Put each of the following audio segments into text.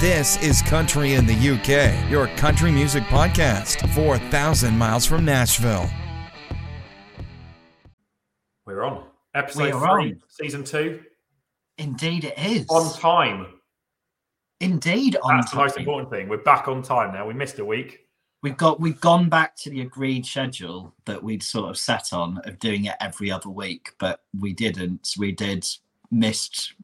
This is Country in the UK, your country music podcast, 4,000 miles from Nashville. We're on. Episode We three, on. season two. Indeed, it is. On time. Indeed, on time. That's the most important thing. We're back on time now. We missed a week. We've got we've gone back to the agreed schedule that we'd sort of set on of doing it every other week, but we didn't. We did missed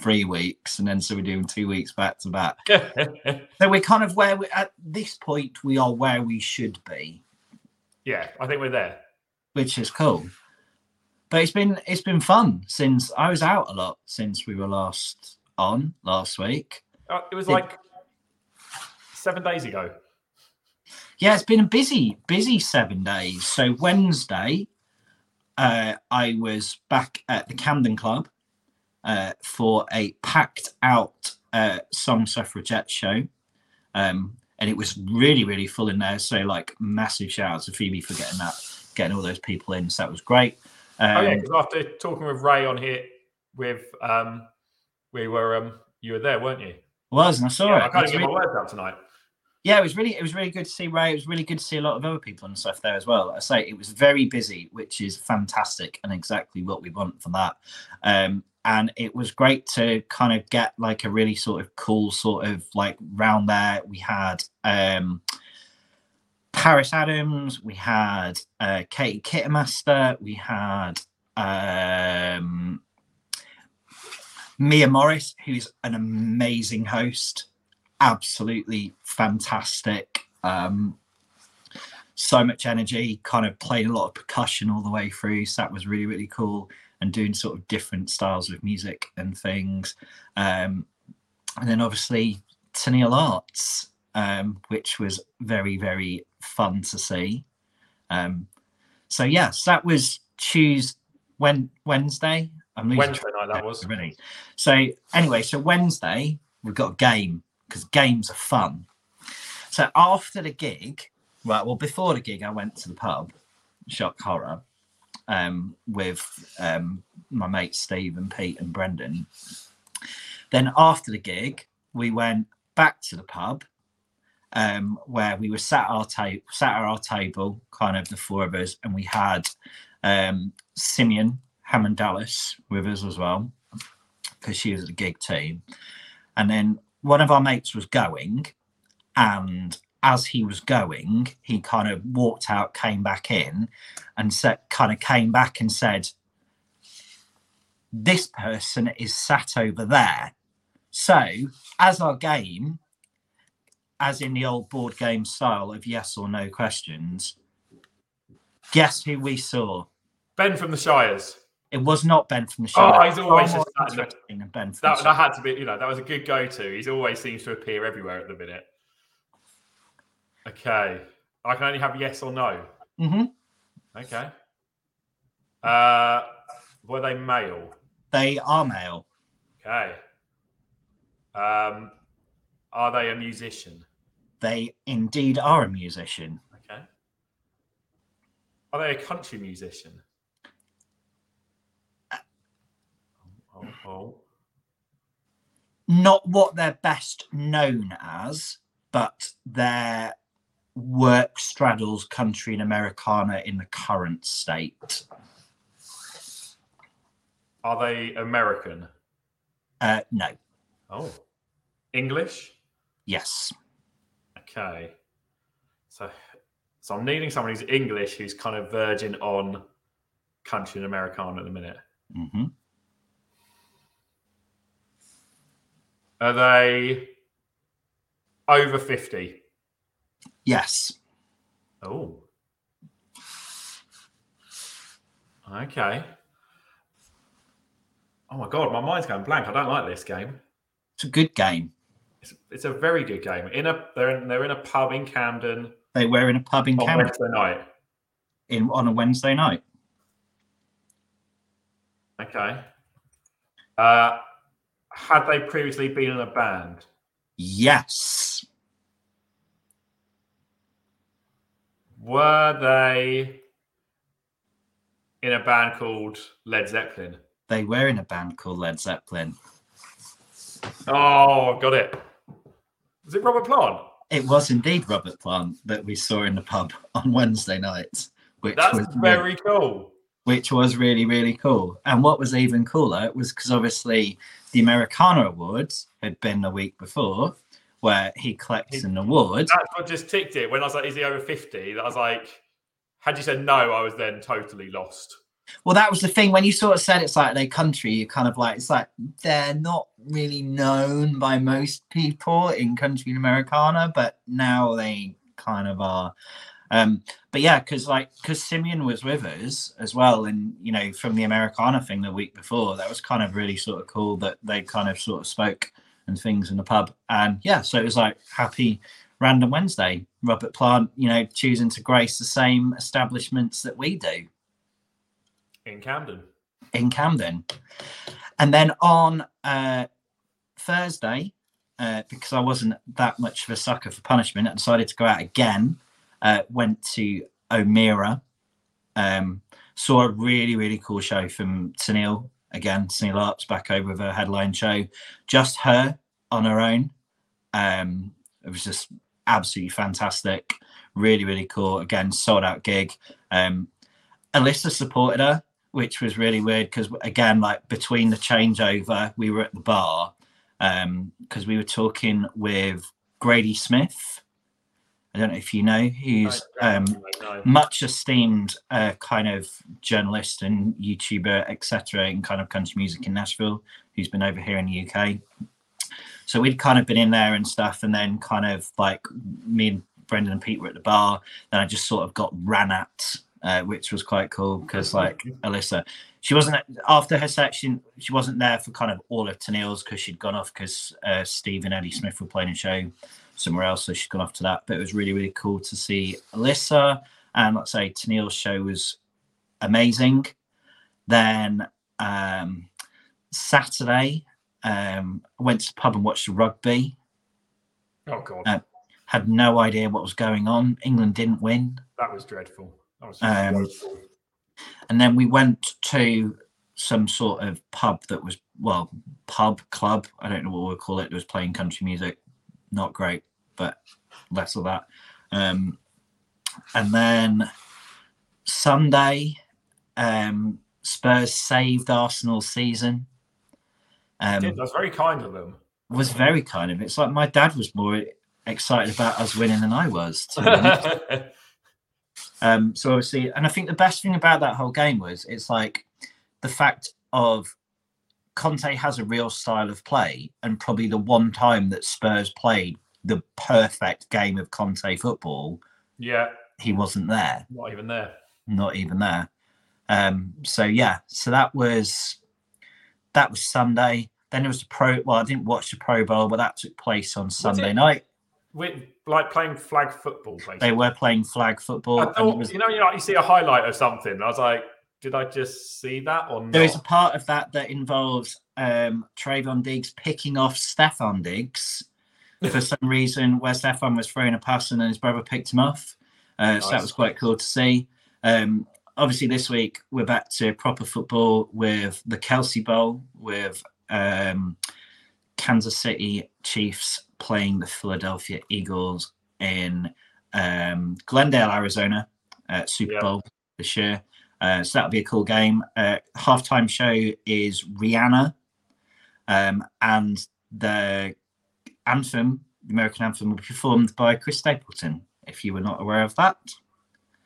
three weeks, and then so we're doing two weeks back to back. So we're kind of where we at this point we are where we should be, yeah, I think we're there. which is cool. But it's been it's been fun since I was out a lot since we were last on last week. Uh, it was like seven days ago. Yeah, it's been a busy, busy seven days. So Wednesday, uh, I was back at the Camden Club uh, for a packed out uh, song suffragette show. Um, and it was really, really full in there. So, like, massive shout out to Phoebe for getting that, getting all those people in. So that was great. Um, oh yeah, because after talking with Ray on here, with um, we were um, you were there, weren't you? was and I saw Yeah, it. I can't get really- my words out tonight. yeah, it was really it was really good to see Ray. It was really good to see a lot of other people and stuff there as well. I say it was very busy, which is fantastic and exactly what we want from that. Um, and it was great to kind of get like a really sort of cool sort of like round there. We had um, Paris Adams, we had uh, Katie Kittermaster, we had um, Mia Morris, who's an amazing host absolutely fantastic. Um, so much energy, kind of played a lot of percussion all the way through. So that was really, really cool. And doing sort of different styles of music and things. Um, and then obviously Tennille Arps, um, which was very, very fun to see. Um, so yes, that was Tuesday, when Wednesday. I'm Wednesday night that was. Really. So anyway, so Wednesday we've got a game because games are fun. So after the gig, right? Well, before the gig, I went to the pub, shock horror, um, with um, my mates Steve and Pete and Brendan. Then after the gig, we went back to the pub. Um, where we were sat our ta- sat at our table, kind of the four of us, and we had um, Simeon Hammond Dallas with us as well, because she was at the gig team. And then one of our mates was going, and as he was going, he kind of walked out, came back in, and said, kind of came back and said, "This person is sat over there." So, as our game, as in the old board game style of yes or no questions, guess who we saw? Ben from the Shires. It was not Ben from the show. Oh, he's always just sat in the- Ben from That, the that had to be, you know, that was a good go-to. He's always seems to appear everywhere at the minute. Okay, I can only have yes or no. Mhm. Okay. Uh, were they male? They are male. Okay. Um, are they a musician? They indeed are a musician. Okay. Are they a country musician? Oh, oh. Not what they're best known as, but their work straddles country and Americana in the current state. Are they American? Uh, no. Oh, English. Yes. Okay. So, so I'm needing someone who's English who's kind of verging on country and Americana at the minute. hmm Are they over 50? Yes. Oh. Okay. Oh my god, my mind's going blank. I don't like this game. It's a good game. It's, it's a very good game. In a they're in, they're in a pub in Camden They were in a pub in on Camden Wednesday night. in, on a Wednesday night. Okay. Uh, had they previously been in a band? Yes. Were they in a band called Led Zeppelin? They were in a band called Led Zeppelin. Oh, got it. Was it Robert Plant? It was indeed Robert Plant that we saw in the pub on Wednesday night, which That's was very cool. which was really really cool. And what was even cooler was because obviously the Americana Awards had been the week before, where he collects an award. That's what just ticked it when I was like, "Is he over 50? I was like, had you said no, I was then totally lost. Well, that was the thing when you sort of said it's like their country. You kind of like it's like they're not really known by most people in country and Americana, but now they kind of are. Um, but yeah, because like because Simeon was with us as well, and you know from the Americana thing the week before, that was kind of really sort of cool that they kind of sort of spoke and things in the pub, and yeah, so it was like happy random Wednesday. Robert Plant, you know, choosing to grace the same establishments that we do in Camden. in Camden. And then on uh, Thursday, uh, because I wasn't that much of a sucker for punishment, I decided to go out again. Uh, went to Omeara, um, saw a really, really cool show from Tennille. Again, Tennille Arps back over with her headline show. Just her on her own. Um, it was just absolutely fantastic. Really, really cool. Again, sold out gig. Um, Alyssa supported her, which was really weird because again, like between the changeover, we were at the bar because we were talking with Grady Smith. I don't know if you know, who's um, much esteemed uh, kind of journalist and YouTuber, etc., in kind of country music in Nashville, who's been over here in the UK. So we'd kind of been in there and stuff, and then kind of like me and Brendan and Pete were at the bar. Then I just sort of got ran at, uh, which was quite cool because like Alyssa, she wasn't after her section. She wasn't there for kind of all of Tennille's because she'd gone off because uh, Steve and Eddie Smith were playing a show somewhere else, so she's gone off to that. But it was really really cool to see Alyssa and let's say Tennille's show was amazing. Then um, Saturday, um, I went to the pub and watched the rugby. Oh god, Uh, Had no idea what was going on. England didn't win. that was dreadful. That was Um, woeful. and then we went to some sort of pub that was well pub club i don't know what we'll call it it was playing country music not great but less of that um and then sunday um spurs saved arsenal's season um Did- That's very kind of them. was very kind of it's like my dad was more excited about us winning than i was. Um, so obviously, and I think the best thing about that whole game was it's like the fact of Conte has a real style of play, and probably the one time that Spurs played the perfect game of Conte football, yeah, he wasn't there, not even there. not even there. Um, so yeah, so that was that was Sunday. Then there was the pro. Well, I didn't watch the Pro Bowl, but that took place on Sunday night. With like playing flag football, basically. They were playing flag football. I thought, was- you know, you know, you see a highlight of something. I was like, did I just see that or not? There is a part of that that involves um, Trevon Diggs picking off Stefon Diggs for some reason, where Stefon was throwing a pass and then his brother picked him off. Uh, So that was quite cool to see. Um, obviously, this week we're back to proper football with the Kelce Bowl with um, Kansas City Chiefs playing the Philadelphia Eagles in um, Glendale, Arizona, uh, Super Yeah. Bowl this year. Uh, so that'll be a cool game. Uh, halftime show is Rihanna, um, and the anthem, the American anthem, will be performed by Chris Stapleton. If you were not aware of that,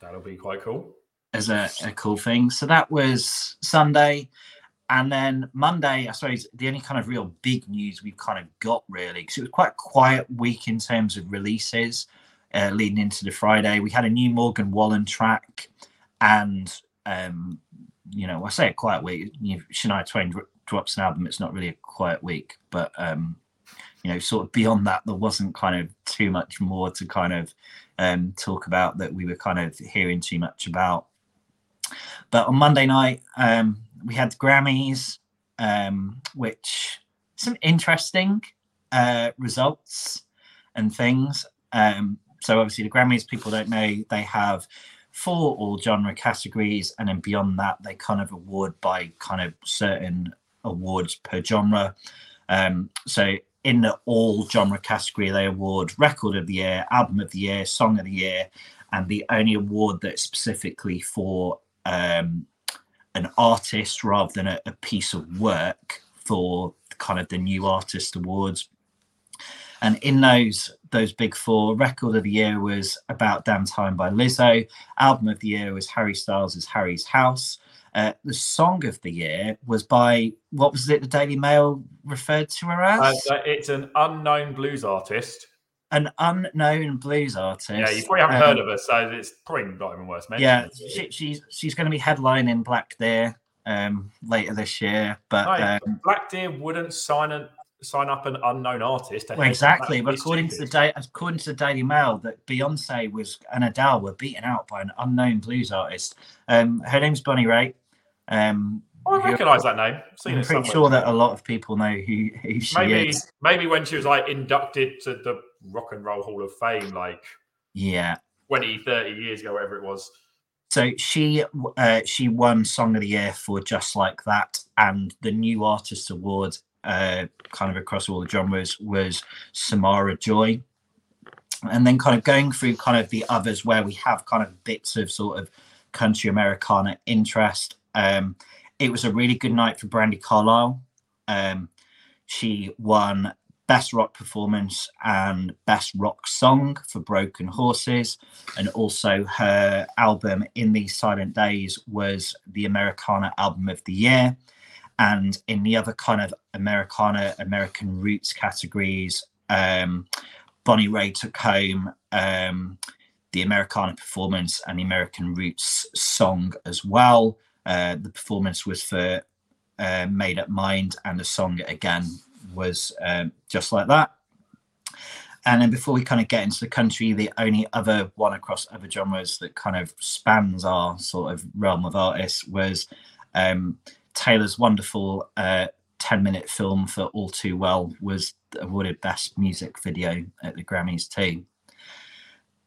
That'll be quite cool. as a, a cool thing. So that was Sunday. And then Monday, I suppose the only kind of real big news we've kind of got really, because it was quite a quiet week in terms of releases uh, leading into the Friday. We had a new Morgan Wallen track, and um, you know, I say a quiet week. You know, Shania Twain dro- drops an album; it's not really a quiet week, but um, you know, sort of beyond that, there wasn't kind of too much more to kind of um, talk about that we were kind of hearing too much about. But on Monday night, um, we had the Grammys, um, which some interesting uh, results and things. Um, so obviously, the Grammys, people don't know, they have four all genre categories, and then beyond that, they kind of award by kind of certain awards per genre. Um, so in the all genre category, they award Record of the Year, Album of the Year, Song of the Year, and the only award that's specifically for um, an artist rather than a, a piece of work for kind of the New Artist Awards. And in those those big four, record of the year was About Damn Time by Lizzo. Album of the year was Harry Styles' Harry's House. Uh, the song of the year was by what was it? The Daily Mail referred to her as. Uh, it's an unknown blues artist. An unknown blues artist. Yeah, you probably haven't Um, heard of her, so it's probably not even worth mentioning. Yeah, she, she's she's going to be headlining Black Deer um, later this year. But No, um, Black Deer wouldn't sign an sign up an unknown artist. Well, exactly, but according to the da- according to the Daily Mail, that Beyonce was and Adele were beaten out by an unknown blues artist. Um, her name's Bonnie Raitt. Um, Oh, I recognise that name. I'm it pretty sure that a lot of people know who, who she maybe is. maybe when she was like inducted to the Rock and Roll Hall of Fame, like Yeah. 20, 30 years ago, whatever it was. So she uh, she won Song of the Year for Just Like That, and the New Artist Award, uh, kind of across all the genres, was Samara Joy. And then kind of going through kind of the others where we have kind of bits of sort of country Americana interest. Um, it was a really good night for Brandi Carlile. Um, she won Best Rock Performance and Best Rock Song for Broken Horses and also her album in these silent days was the americana album of the year and in the other kind of americana american roots categories um, bonnie raitt took home um, the americana performance and the american roots song as well. Uh, the performance was for uh, made up mind and the song again was um, just like that. And then before we kind of get into the country, the only other one across other genres that kind of spans our sort of realm of artists was um, Taylor's wonderful uh, 10 minute film for All Too Well was awarded Best Music Video at the Grammys too.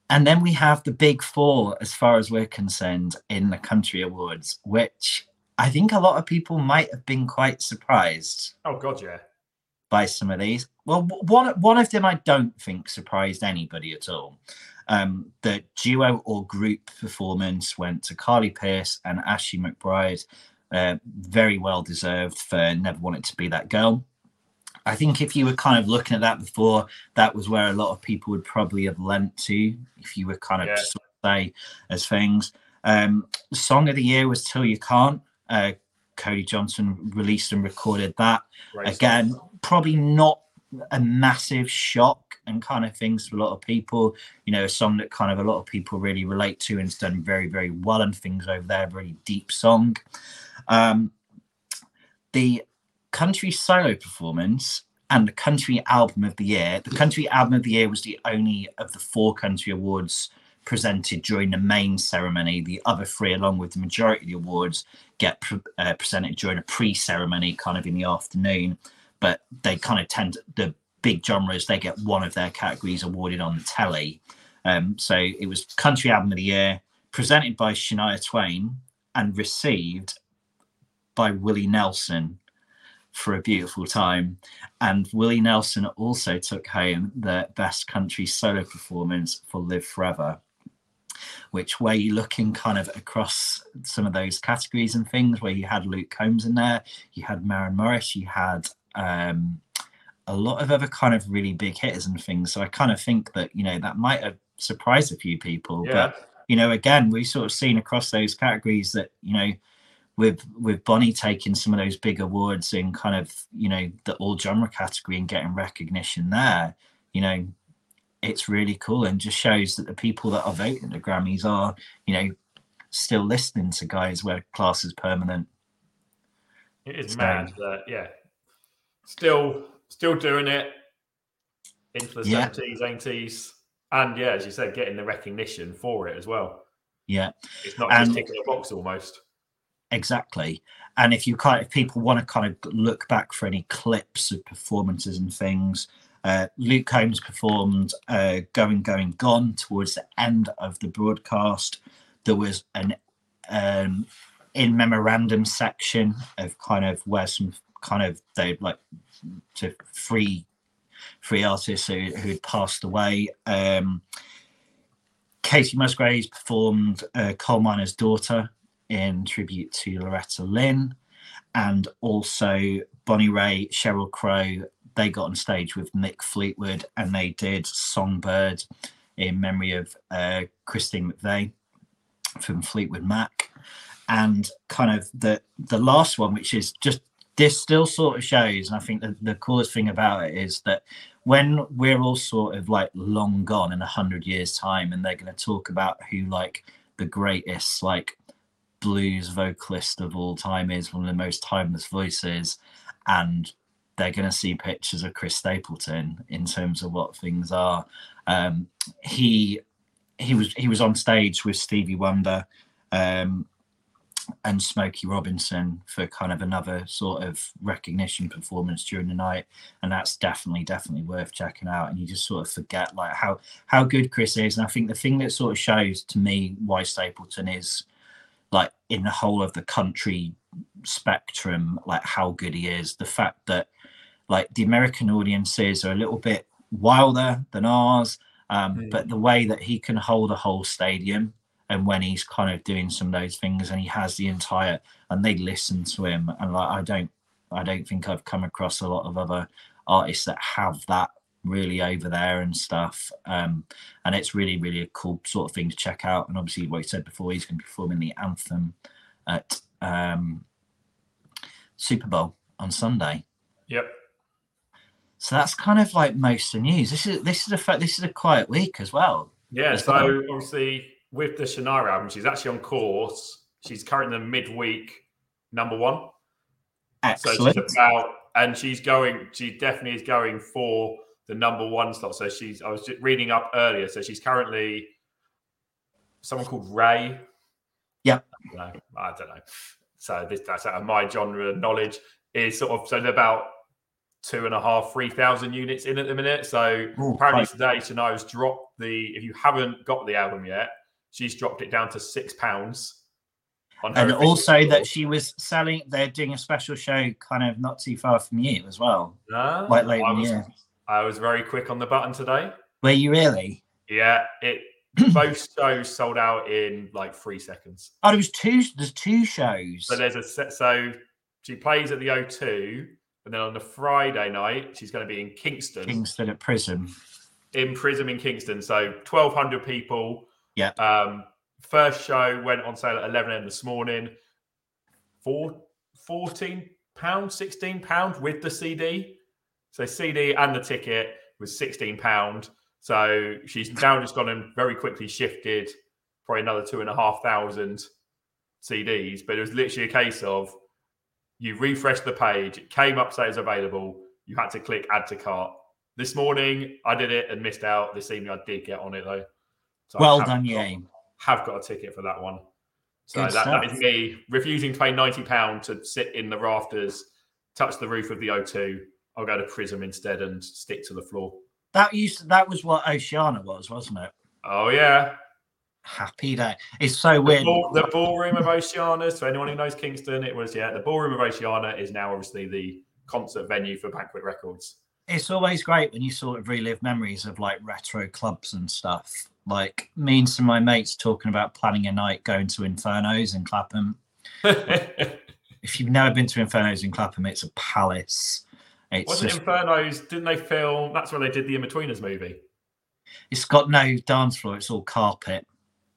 And then we have the big four, as far as we're concerned, in the country awards, which I think a lot of people might have been quite surprised Oh God, yeah. by some of these. Well, one one of them I don't think surprised anybody at all. Um, the duo or group performance went to Carly Pearce and Ashley McBryde. Uh, very well deserved for Never Wanted to Be That Girl. I think if you were kind of looking at that before, that was where a lot of people would probably have lent to, if you were kind of Yeah. sort of say as things. Um, song of the year was Till You Can't. Uh, Cody Johnson released and recorded that again probably not a massive shock and kind of things for a lot of people you know a song that kind of a lot of people really relate to and it's done very very well and things over there very deep song um the country solo performance and the country album of the year the country album of the year was the only of the four country awards presented during the main ceremony. The other three along with the majority of the awards get pre- uh, presented during a pre-ceremony kind of in the afternoon but they kind of tend the big genres they get one of their categories awarded on the telly. Um, so it was country album of the year presented by shania twain and received by willie nelson for a beautiful time and willie nelson also took home the best country solo performance for live forever which where you looking kind of across some of those categories and things where you had Luke Combs in there, you had Maren Morris, you had um, a lot of other kind of really big hitters and things. So I kind of think that, you know, that might have surprised a few people. Yeah. But, you know, again, we've sort of seen across those categories that, you know, with with Bonnie taking some of those big awards in kind of, you know, the all genre category and getting recognition there, you know, it's really cool and just shows that the people that are voting the Grammys are, you know, still listening to guys where class is permanent. It is So- mad that yeah, still still doing it into the Yeah. seventies, eighties, and yeah, as you said, getting the recognition for it as well. Yeah, It's not And- just ticking a box almost. Exactly. And if you kind of, if people want to kind of look back for any clips of performances and things, uh, Luke Combs performed uh, "Going, Going, Gone" towards the end of the broadcast. There was an um, in memorandum section of kind of where some kind of they like to free free artists who who'd passed away. Um, Kacey Musgraves performed uh, Coal Miner's Daughter in tribute to Loretta Lynn, and also Bonnie Raitt, Sheryl Crow. They got on stage with Mick Fleetwood and they did Songbird in memory of uh, Christine McVie from Fleetwood Mac. And kind of the the last one, which is just this still sort of shows, and I think the, the coolest thing about it is that when we're all sort of like long gone in a hundred years time and they're going to talk about who like the greatest like blues vocalist of all time is one of the most timeless voices and they're going to see pictures of chris stapleton in terms of what things are um, he he was he was on stage with stevie wonder um, and Smokey Robinson for kind of another sort of recognition performance during the night, and that's definitely definitely worth checking out. And you just sort of forget like how how good Chris is, and I think the thing that sort of shows to me why Stapleton is like in the whole of the country spectrum, like how good he is. The fact that like the American audiences are a little bit wilder than ours, um, mm. but the way that he can hold a whole stadium and when he's kind of doing some of those things and he has the entire and they listen to him and like I don't I don't think I've come across a lot of other artists that have that really over there and stuff um and it's really really a cool sort of thing to check out and obviously what he said before he's going to be performing the anthem at um Super Bowl on Sunday yep so that's kind of like most of the news this is this is a this is a quiet week as well yeah so obviously with the Shania album, she's actually on course. She's currently the midweek number one. Excellent. So she's about, and she's going. She definitely is going for the number one slot. So she's. I was just reading up earlier. So she's currently someone called Ray. Yeah. I don't know. So this that's out of my genre knowledge is sort of so they're about two and a half, three thousand units in at the minute. So Ooh, apparently today Shania's dropped the. If you haven't got the album yet, she's dropped it down to six pounds. And also that she was selling, they're doing a special show kind of not too far from you as well. Ah, no, like late I in the year. I was very quick on the button today. Were you really? Yeah, it both shows sold out in like three seconds. Oh, there was two. There's two shows. So there's a set. So she plays at the O2, and then on the Friday night she's going to be in Kingston. Kingston at Prism. In Prism in Kingston. So 1,200 people yeah. Um, first show went on sale at 11 a.m. this morning. Four, 14 pounds, 16 pounds with the CD. So CD and the ticket was 16 pound. So she's now just gone and very quickly shifted probably another two and a half thousand CDs. But it was literally a case of you refreshed the page, it came up, say it's available. You had to click add to cart. This morning I did it and missed out. This evening I did get on it though. So well done, yeah. Have got a ticket for that one. So that, that is me refusing to pay ninety pound to sit in the rafters, touch the roof of the O2. I'll go to Prism instead and stick to the floor. That used that was what Oceana was, wasn't it? Oh yeah. Happy day. It's so the weird. Ball, the ballroom of Oceana. So anyone who knows Kingston, it was yeah. The ballroom of Oceana is now obviously the concert venue for Banquet Records. It's always great when you sort of relive memories of like retro clubs and stuff like me and some of my mates talking about planning a night going to Infernos in Clapham. if you've never been to Infernos in Clapham, it's a palace. It's Wasn't just, Infernos? Didn't they film? That's where they did the Inbetweeners movie. It's got no dance floor. It's all carpet.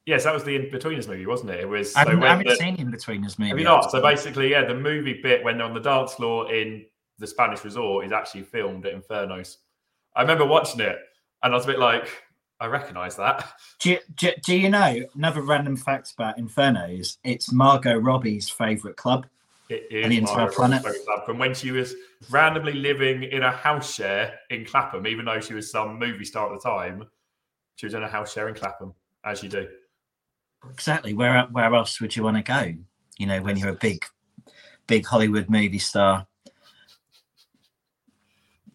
Yes, that was the Inbetweeners movie, wasn't it? It was. I haven't, I haven't the, seen Inbetweeners movie. Have you not? So basically, yeah, the movie bit when they're on the dance floor in the Spanish resort is actually filmed at Infernos. I remember watching it, and I was a bit like, I recognise that. Do you, do, do you know another random fact about Infernos? It's Margot Robbie's favourite club. Is the entire planet. From when she was randomly living in a house share in Clapham, even though she was some movie star at the time, she was in a house share in Clapham, as you do. Exactly. Where where else would you want to go? You know, when you're a big, big Hollywood movie star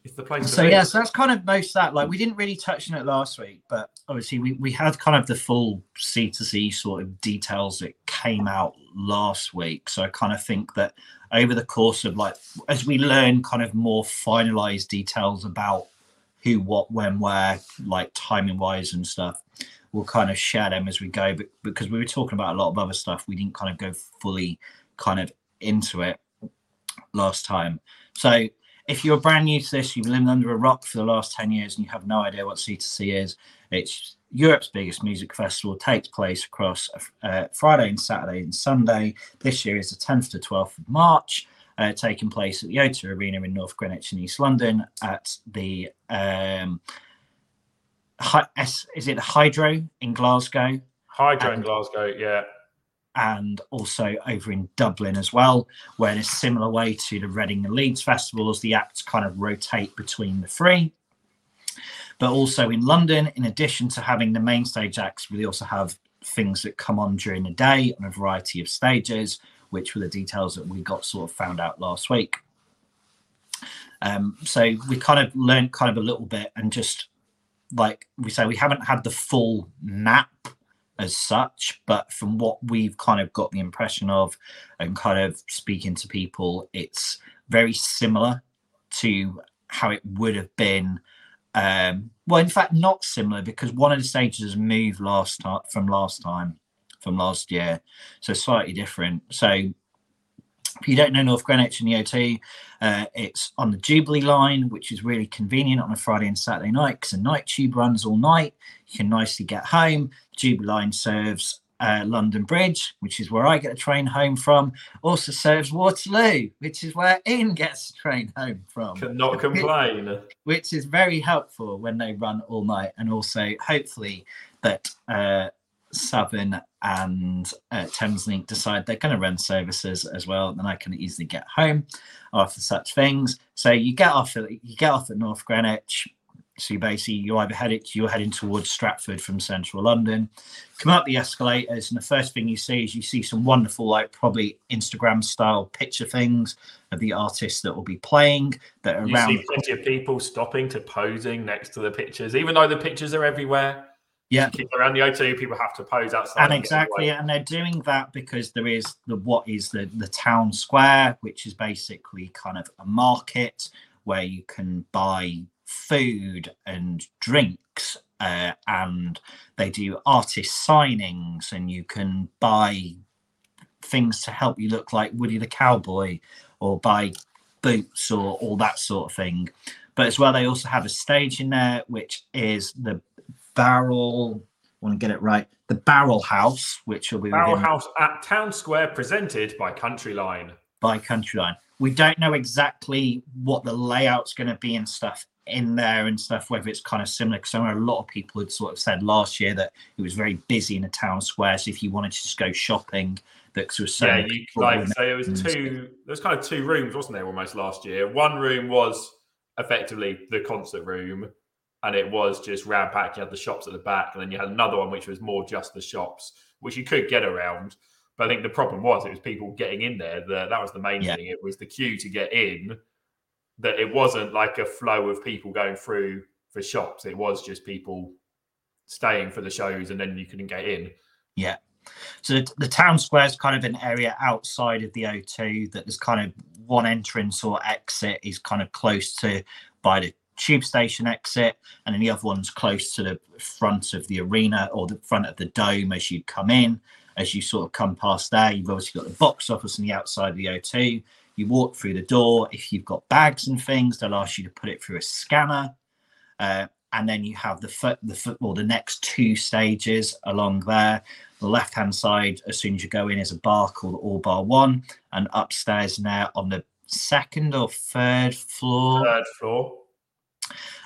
it's the place. So yeah, so that's kind of most that. Like we didn't really touch on it last week, but obviously we we had kind of the full C to C sort of details that came out last week. So I kind of think that over the course of like as we learn kind of more finalized details about who, what, when, where, like timing wise and stuff. We'll kind of share them as we go, but because we were talking about a lot of other stuff, we didn't kind of go fully kind of into it last time. So if you're brand new to this, you've lived under a rock for the last 10 years and you have no idea what C2C is, it's Europe's biggest music festival, takes place across uh, Friday and Saturday and Sunday. This year is the 10th to 12th of March, uh, taking place at the O2 Arena in North Greenwich in East London at the, um, is it Hydro in Glasgow? Hydro in Glasgow, yeah and also over in Dublin as well, where in a similar way to the Reading and Leeds festivals, the acts kind of rotate between the three. But also in London, in addition to having the main stage acts, we also have things that come on during the day on a variety of stages, which were the details that we got sort of found out last week. Um, so we kind of learned kind of a little bit and just like we say, we haven't had the full map as such, but from what we've kind of got the impression of and kind of speaking to people, it's very similar to how it would have been. Um, well, in fact, not similar because one of the stages has moved last time from last time, from last year, so slightly different. So if you don't know North Greenwich and the O2, uh, it's on the Jubilee line, which is really convenient on a Friday and Saturday night because the night tube runs all night. You can nicely get home. The Jubilee line serves uh, London Bridge, which is where I get a train home from. Also serves Waterloo, which is where Ian gets a train home from. Cannot complain. Which is very helpful when they run all night, and also hopefully that uh, Southern and uh, Thameslink decide they're going to run services as well, then I can easily get home after such things. So you get off at you get off at North Greenwich. So you basically you either headed you're heading towards Stratford from central London, come up the escalators, and the first thing you see is you see some wonderful, like probably Instagram style picture things of the artists that will be playing that are you around. see plenty of people stopping to posing next to the pictures, even though the pictures are everywhere yeah around the O2, people have to pose outside. And exactly, and they're doing that because there is the what is the the town square, which is basically kind of a market where you can buy food and drinks, uh, and they do artist signings, and you can buy things to help you look like Woody the Cowboy, or buy boots or all that sort of thing. But as well, they also have a stage in there, which is the Barrel. I want to get it right. The Barrel House, which will be Barrel House at Town Square, presented by Countryline. By Countryline. We don't know exactly what the layout's going to be and stuff in there and stuff, whether it's kind of similar. Because I know a lot of people had sort of said last year that it was very busy in the town square. So if you wanted to just go shopping, that was so yeah, you, like so there was two. There was kind of two rooms, wasn't there? Almost last year. One room was effectively the concert room, and it was just round packed. You had the shops at the back, and then you had another one which was more just the shops, which you could get around. But I think the problem was it was people getting in there. The, that was the main yeah. thing. It was the queue to get in. That it wasn't like a flow of people going through for shops. It was just people staying for the shows, and then you couldn't get in. Yeah. So the, the town square is kind of an area outside of the O2 that there's kind of one entrance or exit is kind of close to by the tube station exit, and then the other one's close to the front of the arena or the front of the dome as you come in. As you sort of come past there, you've obviously got the box office on the outside of the O2. You walk through the door. If you've got bags and things, they'll ask you to put it through a scanner. Uh, and then you have the foot, the football, the next two stages along there. The left hand side, as soon as you go in, is a bar called All Bar One, and upstairs now on the second or third floor. Third floor.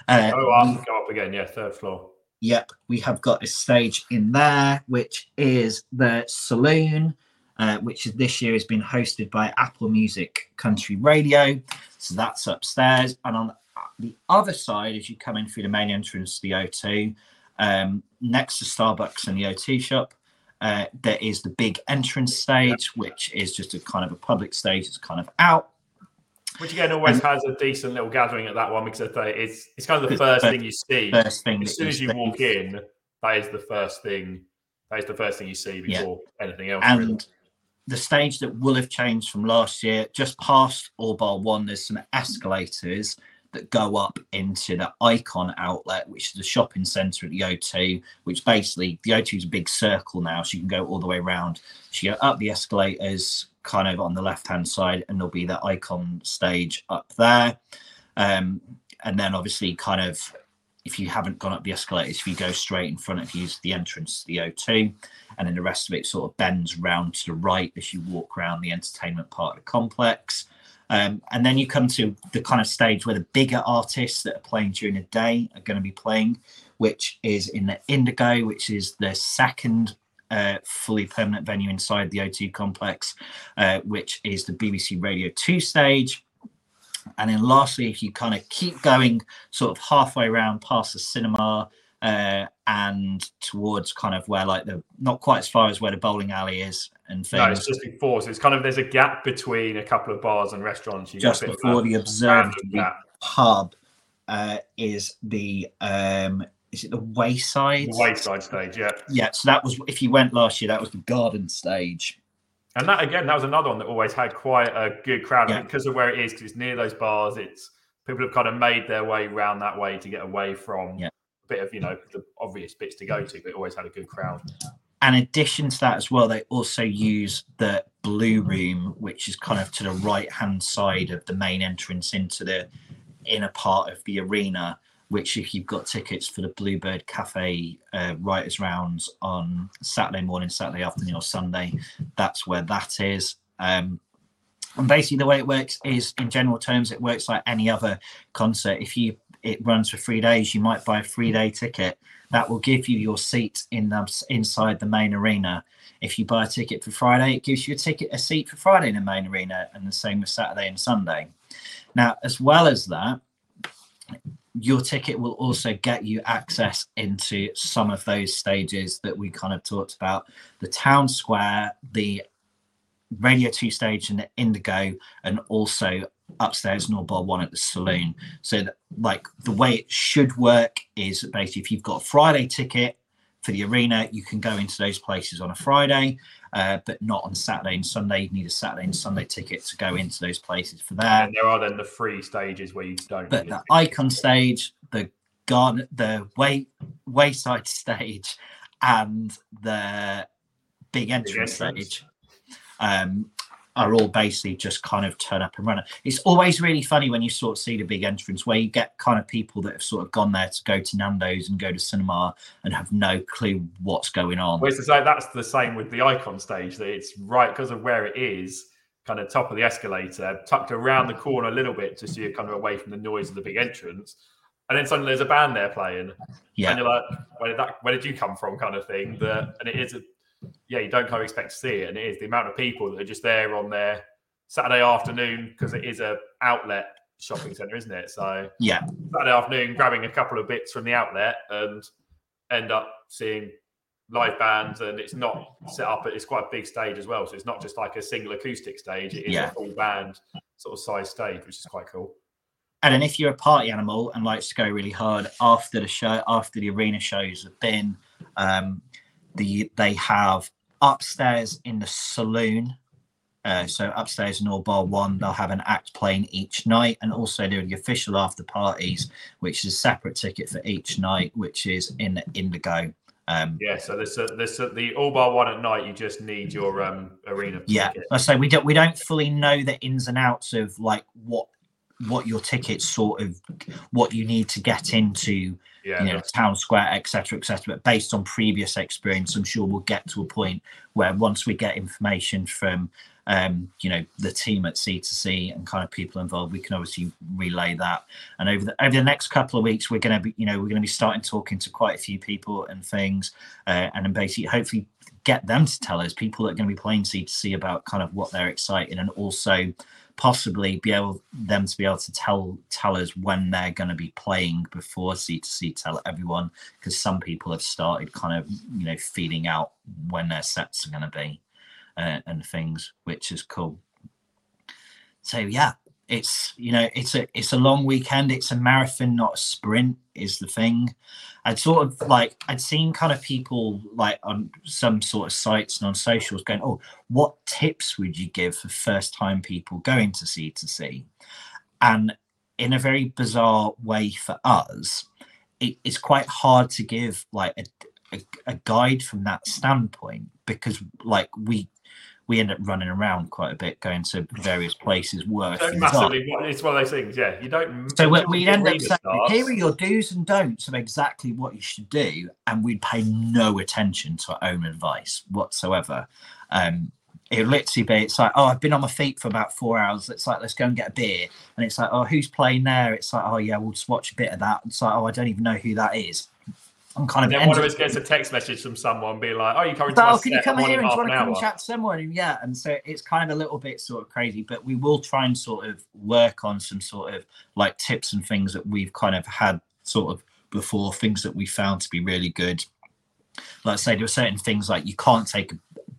Uh, oh, go up again. Yeah, third floor. Yep, we have got a stage in there, which is the saloon, uh, which this year has been hosted by Apple Music Country Radio. So that's upstairs, and on the other side, as you come in through the main entrance to the O2, um, next to Starbucks and the O2 shop, uh, there is the big entrance stage, which is just a kind of a public stage. It's kind of out. Which again always and, has a decent little gathering at that one because it's it's kind of the first, thing you see. First thing as soon as you walk in, that is the first thing. That is the first thing you see before yeah. anything else. And really. the stage that will have changed from last year, just past All Bar One, there's some escalators that go up into the Icon outlet, which is the shopping centre at the O2, which basically the O2 is a big circle now, so you can go all the way around. So you go up the escalators, kind of on the left hand side, and there'll be the Icon stage up there. Um, and then obviously, kind of, if you haven't gone up the escalators, if you go straight in front of you, is the entrance to the O2, and then the rest of it sort of bends round to the right as you walk around the entertainment part of the complex. Um, and then you come to the kind of stage where the bigger artists that are playing during the day are going to be playing, which is in the Indigo, which is the second uh, fully permanent venue inside the O2 complex, uh, which is the BBC Radio 2 stage. And then lastly, if you kind of keep going sort of halfway around past the cinema uh, and towards kind of where like the not quite as far as where the bowling alley is and things. No, it's just before. So it's kind of there's a gap between a couple of bars and restaurants. You just before the observatory pub uh, is the um, is it the wayside? The wayside stage, yeah. Yeah. So that was if you went last year, that was the garden stage. And that again, that was another one that always had quite a good crowd yeah. because of where it is, because it's near those bars. It's people have kind of made their way around that way to get away from yeah. a bit of you know the obvious bits to go to, but it always had a good crowd. And in addition to that as well, they also use the blue room, which is kind of to the right hand side of the main entrance into the inner part of the arena which if you've got tickets for the Bluebird Cafe uh, writers rounds on Saturday morning, Saturday afternoon, or Sunday, that's where that is. Um, and basically, the way it works is, in general terms, it works like any other concert. If you it runs for three days, you might buy a three day ticket. That will give you your seat in the, inside the main arena. If you buy a ticket for Friday, it gives you a ticket a seat for Friday in the main arena, and the same with Saturday and Sunday. Now, as well as that, your ticket will also get you access into some of those stages that we kind of talked about. The town square the radio 2 stage and the indigo and also upstairs in bar one at the saloon. So that, like the way it should work is basically if you've got a friday ticket for the arena you can go into those places on a friday uh, but not on Saturday and Sunday. You need a Saturday and Sunday ticket to go into those places for that. And there are then the free stages where you don't. But the icon stage, the garden, the way wayside stage, and the big entrance, big entrance. stage. Um, are all basically just kind of turn up and run it. It's always really funny when you sort of see the big entrance where you get kind of people that have sort of gone there to go to Nando's and go to cinema and have no clue what's going on. Well, it's like that's the same with the icon stage that it's right because of where it is, kind of top of the escalator, tucked around the corner a little bit to see you kind of away from the noise of the big entrance. And then suddenly there's a band there playing. Yeah. And you're like, where did that where did you come from? kind of thing. That and it is a yeah, you don't kind of expect to see it. And it is the amount of people that are just there on their Saturday afternoon because it is a outlet shopping centre, isn't it? So yeah, Saturday afternoon, grabbing a couple of bits from the outlet and end up seeing live bands. And it's not set up; it's quite a big stage as well. So it's not just like a single acoustic stage; it is yeah. a full band sort of size stage, which is quite cool. And then if you're a party animal and likes to go really hard after the show, after the arena shows have been, um, the they have upstairs in the saloon. Uh, so upstairs in all bar one, they'll have an act playing each night, and also there are the official after parties, which is a separate ticket for each night, which is in the Indigo. Um, yeah, so there's a, there's a, the all bar one at night. You just need your um, arena. Yeah, I say we don't we don't fully know the ins and outs of like what what your tickets sort of what you need to get into yeah, you know, town square, etc., etc. But based on previous experience, I'm sure we'll get to a point where once we get information from, um, you know, the team at C2C and kind of people involved, we can obviously relay that. And over the over the next couple of weeks, we're going to be, you know, we're going to be starting talking to quite a few people and things, uh, and then basically hopefully get them to tell us people that are going to be playing C2C about kind of what they're excited and also possibly be able them to be able to tell tell us when they're going to be playing before C2C tell everyone because some people have started kind of you know feeling out when their sets are going to be uh, and things, which is cool. So yeah, it's you know it's a it's a long weekend. It's a marathon, not a sprint. Is the thing. I'd sort of like I'd seen kind of people like on some sort of sites and on socials going, "Oh, what tips would you give for first time people going to C2C?" And in a very bizarre way for us, it, it's quite hard to give like a, a, a guide from that standpoint because like we we end up running around quite a bit, going to various places, working. Massively, it's one of those things. Yeah, you don't. So we, we end up saying. "Here are your do's and don'ts of exactly what you should do," and we'd pay no attention to our own advice whatsoever. Um, it literally be it's like, "Oh, I've been on my feet for about four hours." It's like, "Let's go and get a beer," and it's like, "Oh, who's playing there?" It's like, "Oh, yeah, we'll just watch a bit of that." It's like, "Oh, I don't even know who that is." I'm kind of. then one of us gets a text message from someone being like, "Oh, you coming to oh, can you come here and, and want to come and chat to someone?" yeah, and so it's kind of a little bit sort of crazy, but we will try and sort of work on some sort of like tips and things that we've kind of had sort of before, things that we found to be really good. Like I say, there are certain things like you can't take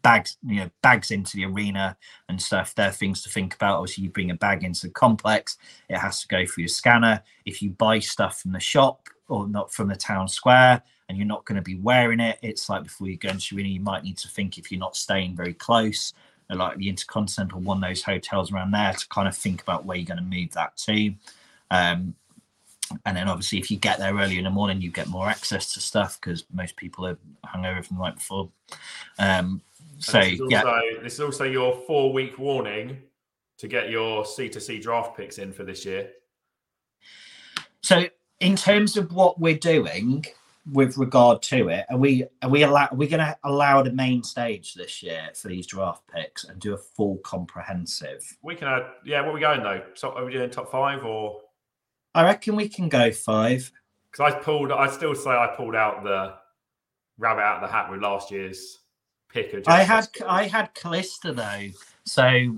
bags, you know, bags into the arena and stuff. There are things to think about. Obviously, you bring a bag into the complex, it has to go through your scanner. If you buy stuff from the shop, or not from the town square and you're not going to be wearing it. It's like before you go into arena you might need to think if you're not staying very close like the intercontinental one of those hotels around there to kind of think about where you're going to move that to. Um, and then obviously if you get there early in the morning you get more access to stuff because most people are hungover from the night before. Um, so this also, yeah. this is also your four week warning to get your c2c draft picks in for this year. So in terms of what we're doing with regard to it, are we are we allow are we going to allow the main stage this year for these draft picks and do a full comprehensive? We can add, yeah. What are we going though? So are we doing top five or? I reckon we can go five. Because I pulled, I still say I pulled out the rabbit out of the hat with last year's pick. I had I had Callista though, so.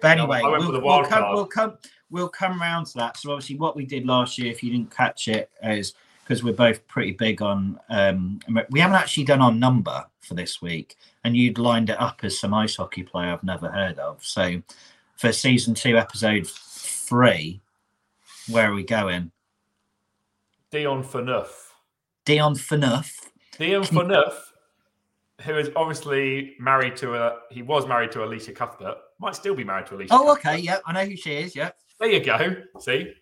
But anyway, we'll, we'll, come, we'll come we'll come around to that. So obviously, what we did last year, if you didn't catch it, is because we're both pretty big on. Um, we haven't actually done our number for this week, and you'd lined it up as some ice hockey player I've never heard of. So for season two, episode three, where are we going? Dion Phaneuf. Dion Phaneuf. Dion Phaneuf, who is obviously married to a. He was married to Elisha Cuthbert. Might still be married to Elisha. Oh, Cuthbert. okay. Yeah, I know who she is. Yeah. There you go. See,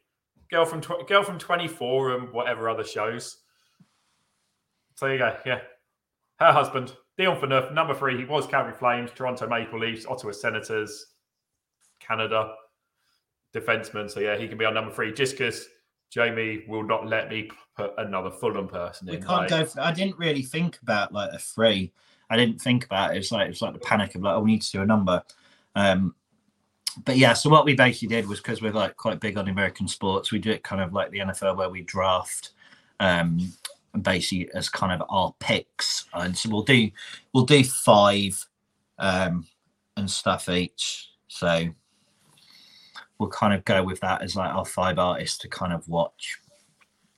girl from tw- girl from Twenty Four and whatever other shows. So there you go. Yeah, her husband Dion Phaneuf, number three. He was Calgary Flames, Toronto Maple Leafs, Ottawa Senators, Canada defenseman. So yeah, he can be on number three just because Jamie will not let me put another Fulham person in. We can't like, go. For, I didn't really think about like a three. I didn't think about it. It's like it was like the panic of like, oh, we need to do a number. Um, but yeah, so what we basically did was because we're like quite big on American sports, we do it kind of like the NFL where we draft um basically as kind of our picks. And so we'll do we'll do five um and stuff each. So we'll kind of go with that as like our five artists to kind of watch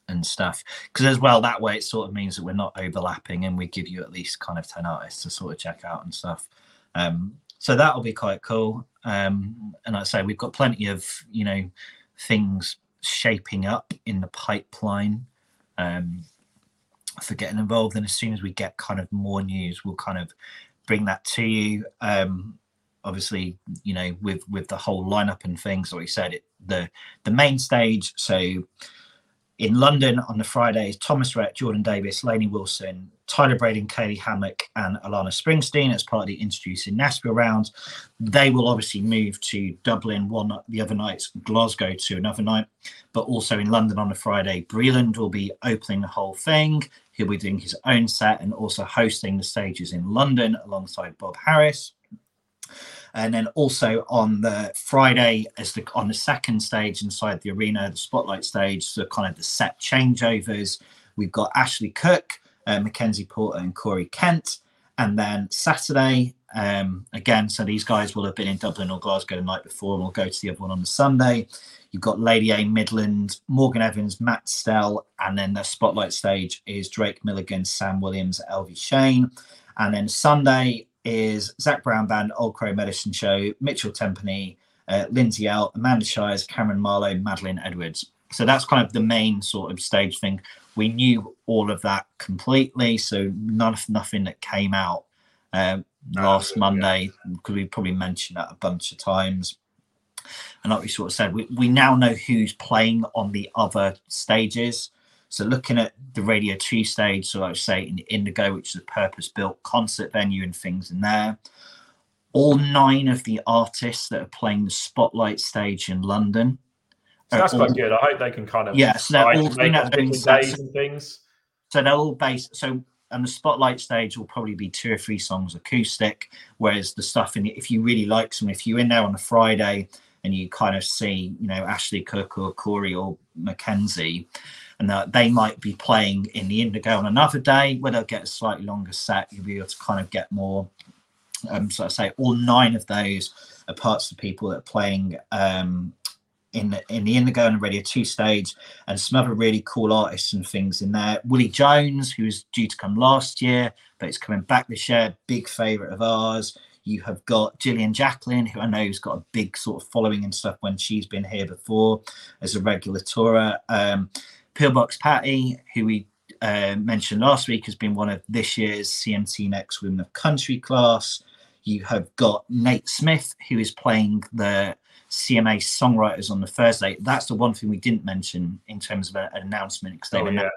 and stuff. Because as well, that way it sort of means that we're not overlapping and we give you at least kind of 10 artists to sort of check out and stuff. Um, so that'll be quite cool. Um, and I say, we've got plenty of you know things shaping up in the pipeline um, for getting involved. And as soon as we get kind of more news, we'll kind of bring that to you. Um, obviously, you know, with with the whole lineup and things, like we said, it the the main stage. So in London on the Fridays, Thomas Rhett, Jordan Davis, Lainey Wilson, Tyler Braden, Kaylee Hammack, and Alana Springsteen as part of the Introducing Nashville round. They will obviously move to Dublin one the other night, Glasgow to another night, but also in London on the Friday. Breland will be opening the whole thing. He'll be doing his own set and also hosting the stages in London alongside Bob Harris. And then also on the Friday, as the on the second stage inside the arena, the spotlight stage, so kind of the set changeovers. We've got Ashley Cooke, uh, Mackenzie Porter, and Corey Kent. And then Saturday, um, again, so these guys will have been in Dublin or Glasgow the night before, and we'll go to the other one on the Sunday. You've got Lady A Midland, Morgan Evans, Matt Stell, and then the spotlight stage is Drake Milligan, Sam Williams, Elvie Shane. And then Sunday, is Zac Brown Band, Old Crow Medicine Show, Mitchell Tenpenny, uh, Lindsay Ell, Amanda Shires, Cameron Marlowe, Madeline Edwards. So that's kind of the main sort of stage thing. We knew all of that completely, so none nothing that came out um, last Monday because we probably mentioned that a bunch of times. And like we sort of said, we, we now know who's playing on the other stages. So looking at the Radio 2 stage, so I would say in Indigo, which is a purpose-built concert venue and things in there. All nine of the artists that are playing the Spotlight stage in London. So that's all- quite good. I hope they can kind of Yeah, so they're all- you know, doing days and things. So they're all based. So and the spotlight stage will probably be two or three songs acoustic, whereas the stuff in if you really like some, if you're in there on a Friday and you kind of see, you know, Ashley Cooke or Corey or Mackenzie, and they might be playing in the Indigo on another day where they'll get a slightly longer set. You'll be able to kind of get more. Um, so I say all nine of those are parts of people that are playing um, in the, in the Indigo and Radio Two stage and some other really cool artists and things in there. Willie Jones, who was due to come last year, but it's coming back this year, big favourite of ours. You have got Jillian Jacqueline, who I know has got a big sort of following and stuff when she's been here before as a regular tourer. Um, Pillbox Patty, who we uh, mentioned last week, has been one of this year's CMT Next Women of Country class. You have got Nate Smith, who is playing the CMA songwriters on the Thursday. That's the one thing we didn't mention in terms of an announcement because they Oh, were yeah.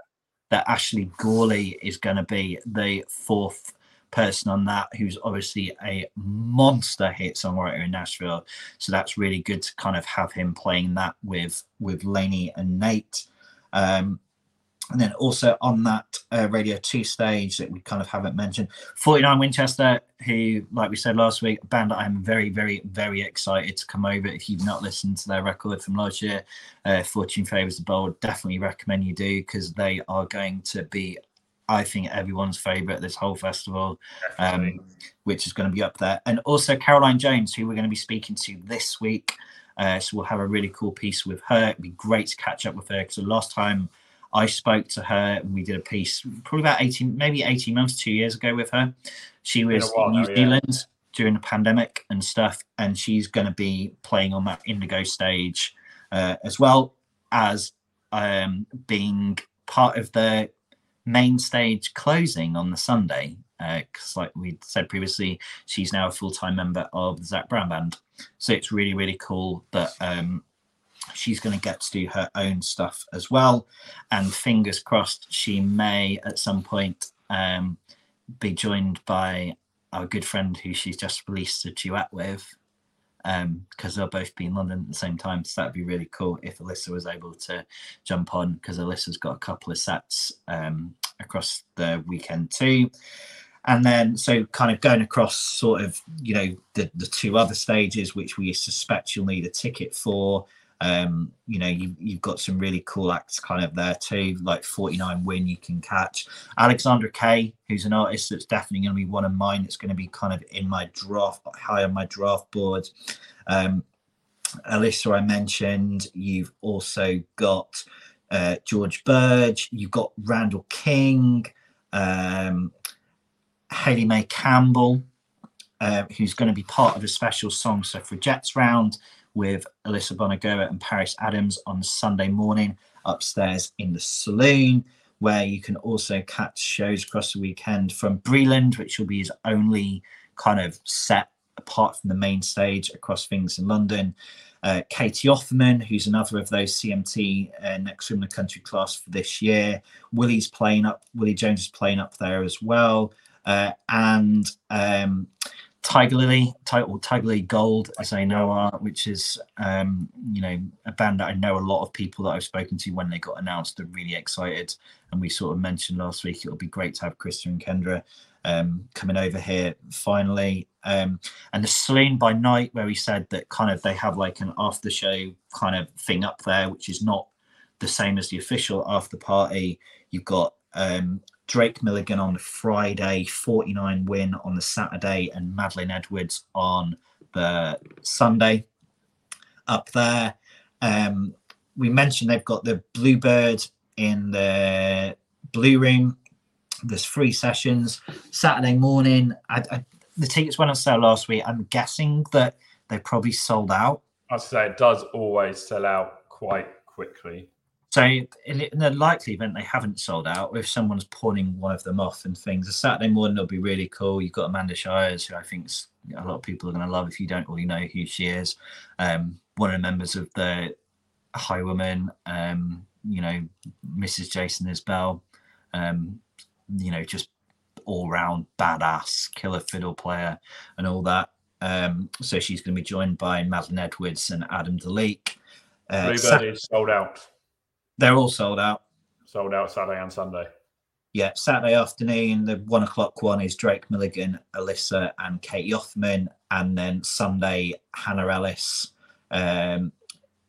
that Ashley Gorley is going to be the fourth person on that, who's obviously a monster hit songwriter in Nashville. So that's really good to kind of have him playing that with with Lainey and Nate. Um, and then also on that uh, Radio 2 stage that we kind of haven't mentioned, 49 Winchester, who, like we said last week, a band that I'm very, very, very excited to come over. If you've not listened to their record from last year, uh, Fortune Favours the Bold, definitely recommend you do because they are going to be, I think, everyone's favourite this whole festival Definitely. which is going to be up there. And also Caroline Jones, who we're going to be speaking to this week. Uh, so we'll have a really cool piece with her. It'd be great to catch up with her because the last time I spoke to her, we did a piece probably about 18, maybe 18 months, two years ago with her. She was in New now, yeah. Zealand during the pandemic and stuff, and she's going to be playing on that Indigo stage uh, as well as um, being part of the main stage closing on the Sunday. Because, like we said previously, she's now a full time member of the Zac Brown Band. So it's really, really cool that um, she's going to get to do her own stuff as well. And fingers crossed, she may at some point um, be joined by our good friend who she's just released a duet with. Because they'll both be in London at the same time, so that'd be really cool if Alyssa was able to jump on. Because Alyssa's got a couple of sets um, across the weekend too and then so kind of going across sort of you know the the two other stages which we suspect you'll need a ticket for um you know you, you've got some really cool acts kind of there too like 49 win you can catch. Alexandra Kay who's an artist that's definitely going to be one of mine that's going to be kind of in my draft high on my draft board. Um alyssa i mentioned you've also got uh george birge you've got randall king um Haley Mae Campbell, uh, who's going to be part of a special song suffragettes round with Alyssa Bonagura and Paris Adams on Sunday morning upstairs in the saloon, where you can also catch shows across the weekend from Breland, which will be his only kind of set apart from the main stage across things in London. Uh, Catie Offerman, who's another of those CMT uh, next in the country class for this year. Willie's playing up, Willie Jones is playing up there as well uh, and um, Tigirlily, title Tigirlily Gold, as I know are, which is um, you know a band that I know a lot of people that I've spoken to when they got announced are really excited. And we sort of mentioned last week it'll be great to have Krista and Kendra um, coming over here finally. Um, and the Saloon by Night, where we said that kind of they have like an after show kind of thing up there, which is not the same as the official after party. You've got um, Drake Milligan on the Friday, 49 win on the Saturday, and Madeline Edwards on the Sunday up there. Um, we mentioned they've got the Bluebird in the Blue Room. There's three sessions. Saturday morning, I, I, the tickets went on sale last week. I'm guessing that they probably sold out. I'd say it does always sell out quite quickly. So in, the likely event they haven't sold out, if someone's pawning one of them off and things, a Saturday morning will be really cool. You've got Amanda Shires, who I think a lot of people are going to love if you don't really know who she is. Um, one of the members of the Highwomen, um, you know, Mrs. Jason Isbell, um, you know, just all round badass killer fiddle player and all that. Um, so she's going to be joined by Madeline Edwards and Adam Doleac. Uh, Sa- sold out. They're all sold out. Sold out Saturday and Sunday. Yeah, Saturday afternoon, the one o'clock one is Drake Milligan, Alyssa, and Catie Offerman. And then Sunday, Hannah Ellis, um,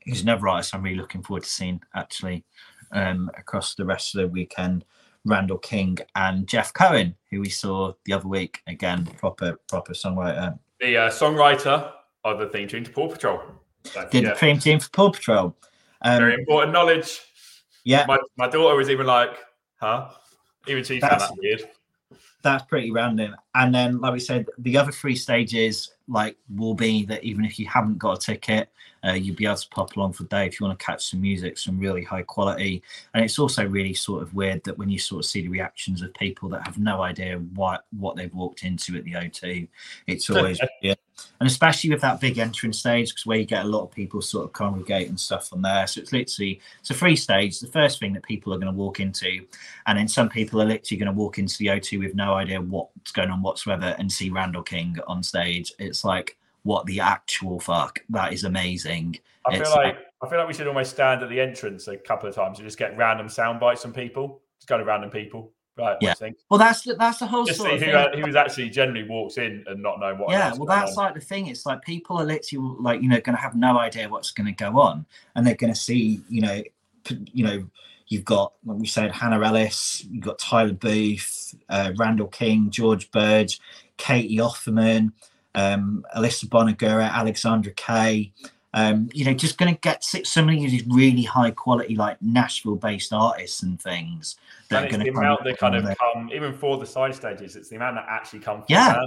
who's another artist I'm really looking forward to seeing actually um, across the rest of the weekend. Randall King and Jeff Cohen, who we saw the other week. Again, proper proper songwriter. The uh, songwriter of the theme tune to Paw Patrol. Did the theme tune for Paw Patrol. Um, Very important knowledge. Yeah. My, my daughter was even like, huh? Even she found that weird. That's pretty random. And then, like we said, the other three stages like will be that even if you haven't got a ticket, uh, you'll be able to pop along for a day if you want to catch some music, some really high quality. And it's also really sort of weird that when you sort of see the reactions of people that have no idea what what they've walked into at the O2, it's always yeah. And especially with that big entrance stage, because where you get a lot of people sort of congregate and stuff on there. So it's literally it's a free stage. The first thing that people are going to walk into, and then some people are literally going to walk into the O2 with no idea what's going on whatsoever and see Randall King on stage. It's like what the actual fuck? That is amazing. I feel uh, like I feel like we should almost stand at the entrance a couple of times and just get random sound bites from people. Just go to random people. Right. Yeah. Well, that's the, that's the whole just sort see who, who is actually generally walks in and not knowing what. Yeah. Well, that's on. like the thing. It's like people are literally like you know going to have no idea what's going to go on, and they're going to see you know you know you've got like we said Hannah Ellis, you've got Tyler Booth, uh, Randall King, George Birge, Catie Offerman um, Alyssa Bonagura, Alexandra Kay. Um, you know, just going to get so many of these really high quality, like Nashville based artists and things that and are going to the amount that kind of there. come, even for the side stages, it's the amount that actually come. yeah.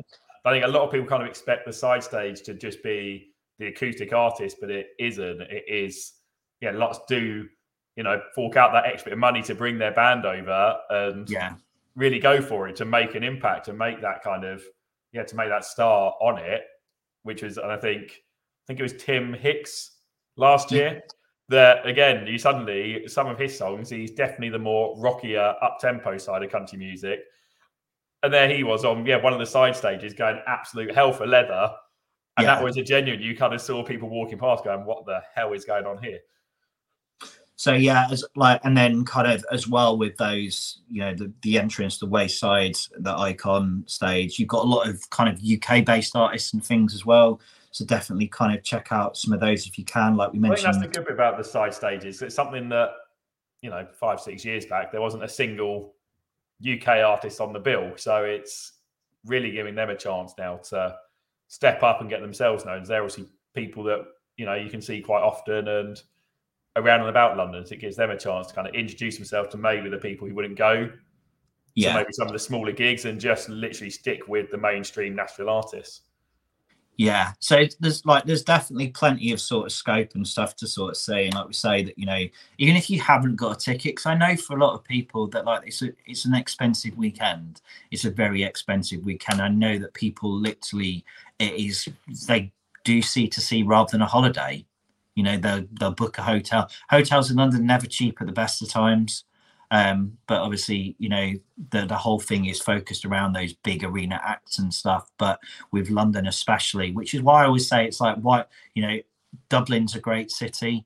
I think a lot of people kind of expect the side stage to just be the acoustic artist, but it isn't. It is, yeah, lots do, you know, fork out that extra bit of money to bring their band over and yeah, really go for it to make an impact and make that kind of yeah, to make that star on it, which is, and I think, think it was Tim Hicks last year. That again, you suddenly some of his songs, he's definitely the more rockier, up tempo side of country music. And there he was on, yeah, one of the side stages going absolute hell for leather. And yeah. that was a genuine, you kind of saw people walking past going, what the hell is going on here? So yeah, as like and then kind of as well with those, you know, the, the entrance, the wayside, the icon stage, you've got a lot of kind of UK based artists and things as well. So definitely kind of check out some of those if you can, like we mentioned. that's the good bit about the side stages. It's something that, you know, five, six years back, there wasn't a single UK artist on the bill. So it's really giving them a chance now to step up and get themselves known. They're obviously people that, you know, you can see quite often and around and about London. So it gives them a chance to kind of introduce themselves to maybe the people who wouldn't go yeah. to maybe some of the smaller gigs and just literally stick with the mainstream Nashville artists. Yeah, so there's like there's definitely plenty of sort of scope and stuff to sort of see, and like we say that you know even if you haven't got a ticket, because I know for a lot of people that like it's a, it's an expensive weekend, it's a very expensive weekend. I know that people literally it is they do see to see rather than a holiday you know, they'll they'll book a hotel. Hotels in London never cheap at the best of times. Um, but obviously, you know, the the whole thing is focused around those big arena acts and stuff. But with London especially, which is why I always say it's like why, you know, Dublin's a great city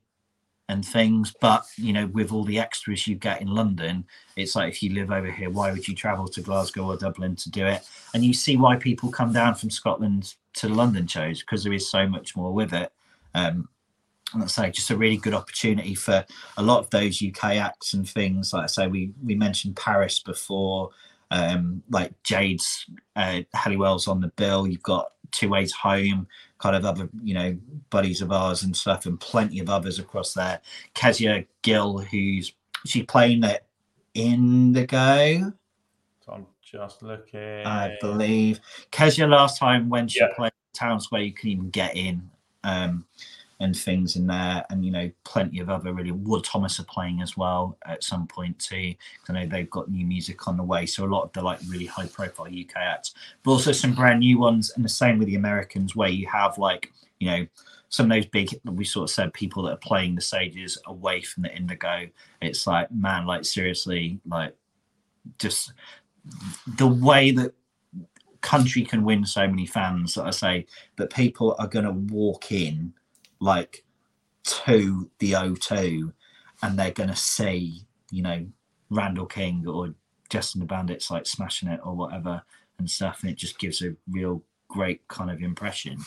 and things, but you know, with all the extras you get in London, it's like if you live over here, why would you travel to Glasgow or Dublin to do it? And you see why people come down from Scotland to London shows because there is so much more with it. Um, and I say just a really good opportunity for a lot of those UK acts and things. Like I say, we we mentioned Paris before, um, like Jade's uh, Helliwell's on the bill. You've got Two Ways Home, kind of other you know buddies of ours and stuff, and plenty of others across there. Kezia Gill, who's she's playing at Indigo. So I'm just looking. I believe Kezia last time when she yeah. played Town Square, you can even get in. Um, and things in there, and you know, plenty of other really. Wood Thomas are playing as well at some point too. I know they've got new music on the way, so a lot of the like really high profile UK acts, but also some brand new ones, and the same with the Americans, where you have like you know some of those big we sort of said people that are playing the stages away from the indigo it's like man like seriously like just the way that country can win so many fans that i say that people are going to walk in like to the o2 and they're going to see you know randall king or justin the bandits like smashing it or whatever and stuff and it just gives a real great kind of impression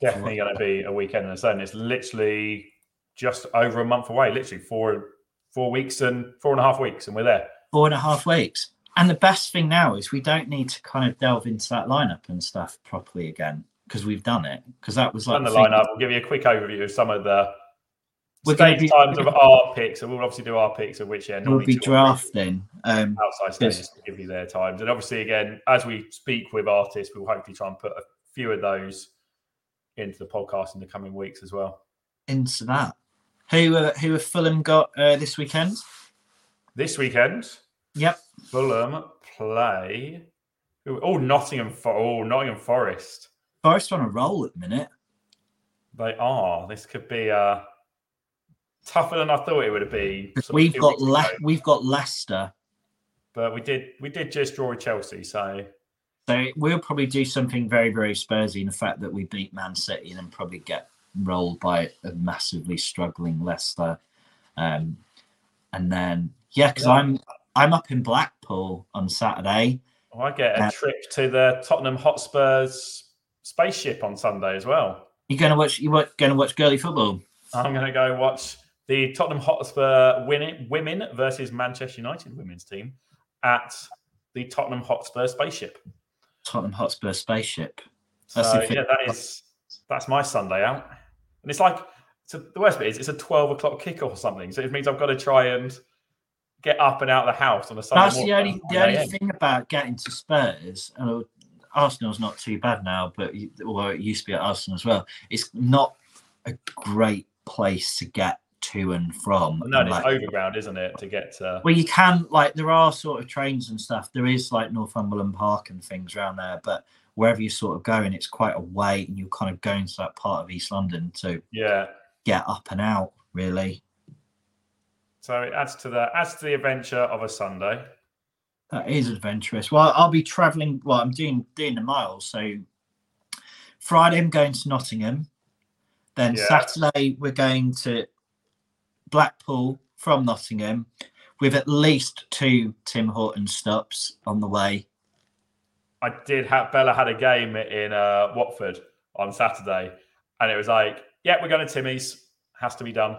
Definitely going to be a weekend in sun. It's literally just over a month away. Literally four four weeks and four and a half weeks, and we're there. Four and a half weeks. And the best thing now is we don't need to kind of delve into that lineup and stuff properly again because we've done it. Because that was like And the lineup. We'll give you a quick overview of some of the We're stage be- times of our picks. And we'll obviously do our picks of which end. We'll be drafting. Um, outside stages to give you their times. And obviously, again, as we speak with artists, we'll hopefully try and put a few of those into the podcast in the coming weeks as well. into that. Who uh, who have Fulham got uh, this weekend? This weekend, Yep. Fulham play. Oh, Nottingham. For, oh, Nottingham Forest. Forest on a roll at the minute. They are. This could be uh, tougher than I thought it would be. We've got Le- we've got Leicester. but we did we did just draw with Chelsea, so So we'll probably do something very, very Spursy in the fact that we beat Man City and then probably get rolled by a massively struggling Leicester. Um, and then yeah, because Yeah. I'm I'm up in Blackpool on Saturday. oh, I get a Uh, trip to the Tottenham Hotspurs spaceship on Sunday as well. You're gonna watch You are gonna watch girly football? I'm going to go watch the Tottenham Hotspur win- women versus Manchester United women's team at the Tottenham Hotspur spaceship. Tottenham Hotspur spaceship. That's So yeah, that is that's my Sunday out, and it's like so the worst bit is it's a twelve o'clock kickoff or something. So it means I've got to try and get up and out of the house on a Sunday. That's the only the only thing about getting to Spurs. And Arsenal's not too bad now, but although it used to be at Arsenal as well, it's not a great place to get to and from. No, and, it's like- overground, isn't it, to get to? well, you can like there are sort of trains and stuff. There is like Northumberland Park and things around there, but wherever you're sort of going, it's quite a way, and you're kind of going to that part of East London to Yeah. get up and out. Really, So it adds to the adds to the adventure of a Sunday. That is adventurous. Well, I'll be travelling. Well, I'm doing doing the miles. So Friday, I'm going to Nottingham. Then Yeah. Saturday, we're going to Blackpool from Nottingham, with at least two Tim Horton stops on the way. I did have Bella had a game in uh, Watford on Saturday, and it was like, yeah, we're going to Timmy's. Has to be done.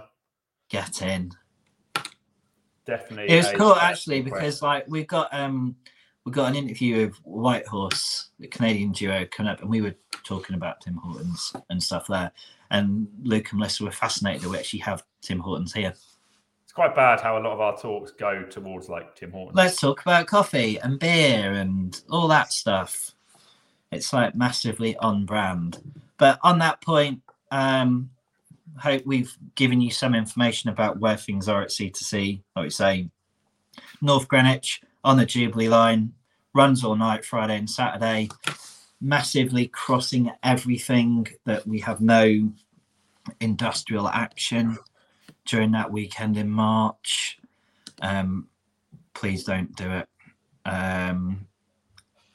Get in. Definitely. It was cool actually because like we've got um we got an interview of Whitehorse, the Canadian duo, coming up, and we were talking about Tim Hortons and stuff there. And Luke and Melissa were fascinated that we actually have Tim Hortons here. it's quite bad how a lot of our talks go towards like Tim Hortons. Let's talk about coffee and beer and all that stuff. It's like massively on brand. But on that point, um, hope we've given you some information about where things are at C2C. Like we say, North Greenwich on the Jubilee line, runs all night, Friday and Saturday, massively crossing everything that we have no industrial action during that weekend in March. Um, please don't do it. Um,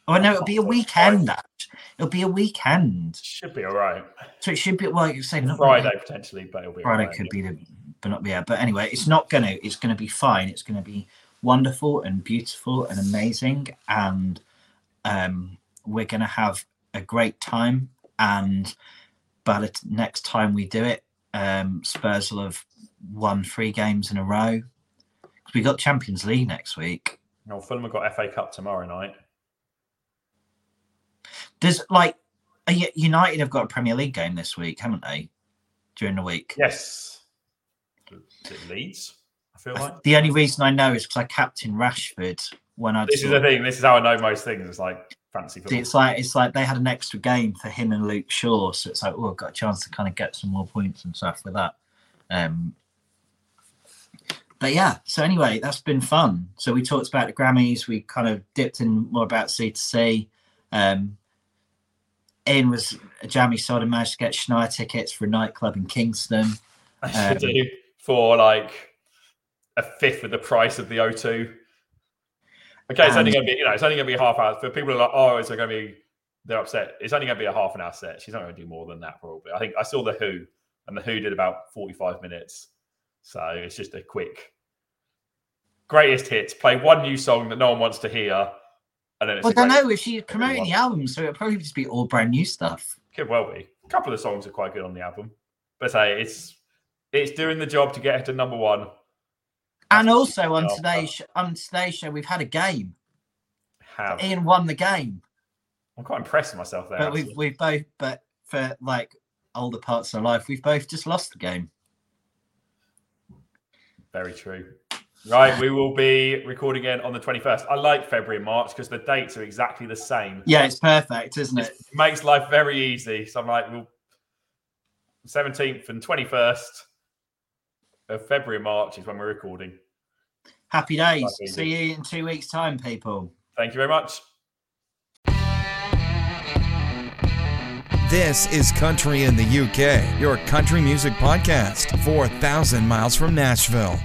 oh no, it'll be a weekend. Act. It'll be a weekend, Should be all right. so it should be. Well, you say not Friday potentially, but it'll be Friday right. could be the, but not yeah. But anyway, it's not gonna. It's gonna be fine. It's gonna be wonderful and beautiful and amazing, and um, we're gonna have a great time. And by the t- next time we do it, um, Spurs will have won three games in a row. 'Cause We got Champions League next week. No, Fulham have got FA Cup tomorrow night. There's like uh, United have got a Premier League game this week, haven't they? During the week. Yes. Is it Leeds? I feel like. The only reason I know is because I captain Rashford when I. This is the thing. This is how I know most things. It's like fancy football. It's like it's like they had an extra game for him and Luke Shaw, so it's like oh, I've got a chance to kind of get some more points and stuff with that. Um, but yeah, so anyway, that's been fun. So we talked about the Grammys. We kind of dipped in more about C to C. Um, Ian was a jammy side and managed to get Shania tickets for a nightclub in Kingston. I Um, do for like a fifth of the price of the O2. Okay, it's only going to be, you know, it's only to be a half hour. For people who are like, oh, it's going to be, they're upset. It's only going to be a half an hour set. She's not going to do more than that, probably. I think I saw The Who, and The Who did about 45 minutes. So it's just a quick greatest hits. Play one new song that no one wants to hear. And then it's Well, I don't know if she's promoting the album, so it'll probably just be all brand new stuff. Could well be. A couple of songs are quite good on the album. But say it's it's doing the job to get her to number one. And That's also on today's sh- on today's show, we've had a game. Have. Ian won the game, I'm quite impressed with myself there. but we've we've both, but for like older parts of life, we've both just lost the game. Very true. Right, we will be recording again on the 21st. I like February and March because the dates are exactly the same. Yeah, it's perfect, isn't It it? makes life very easy. So I'm like, well, 17th and 21st of February and March is when we're recording. Happy days. That's easy. See you in two weeks' time, people. Thank you very much. This is Country in the UK, your country music podcast, 4,000 miles from Nashville.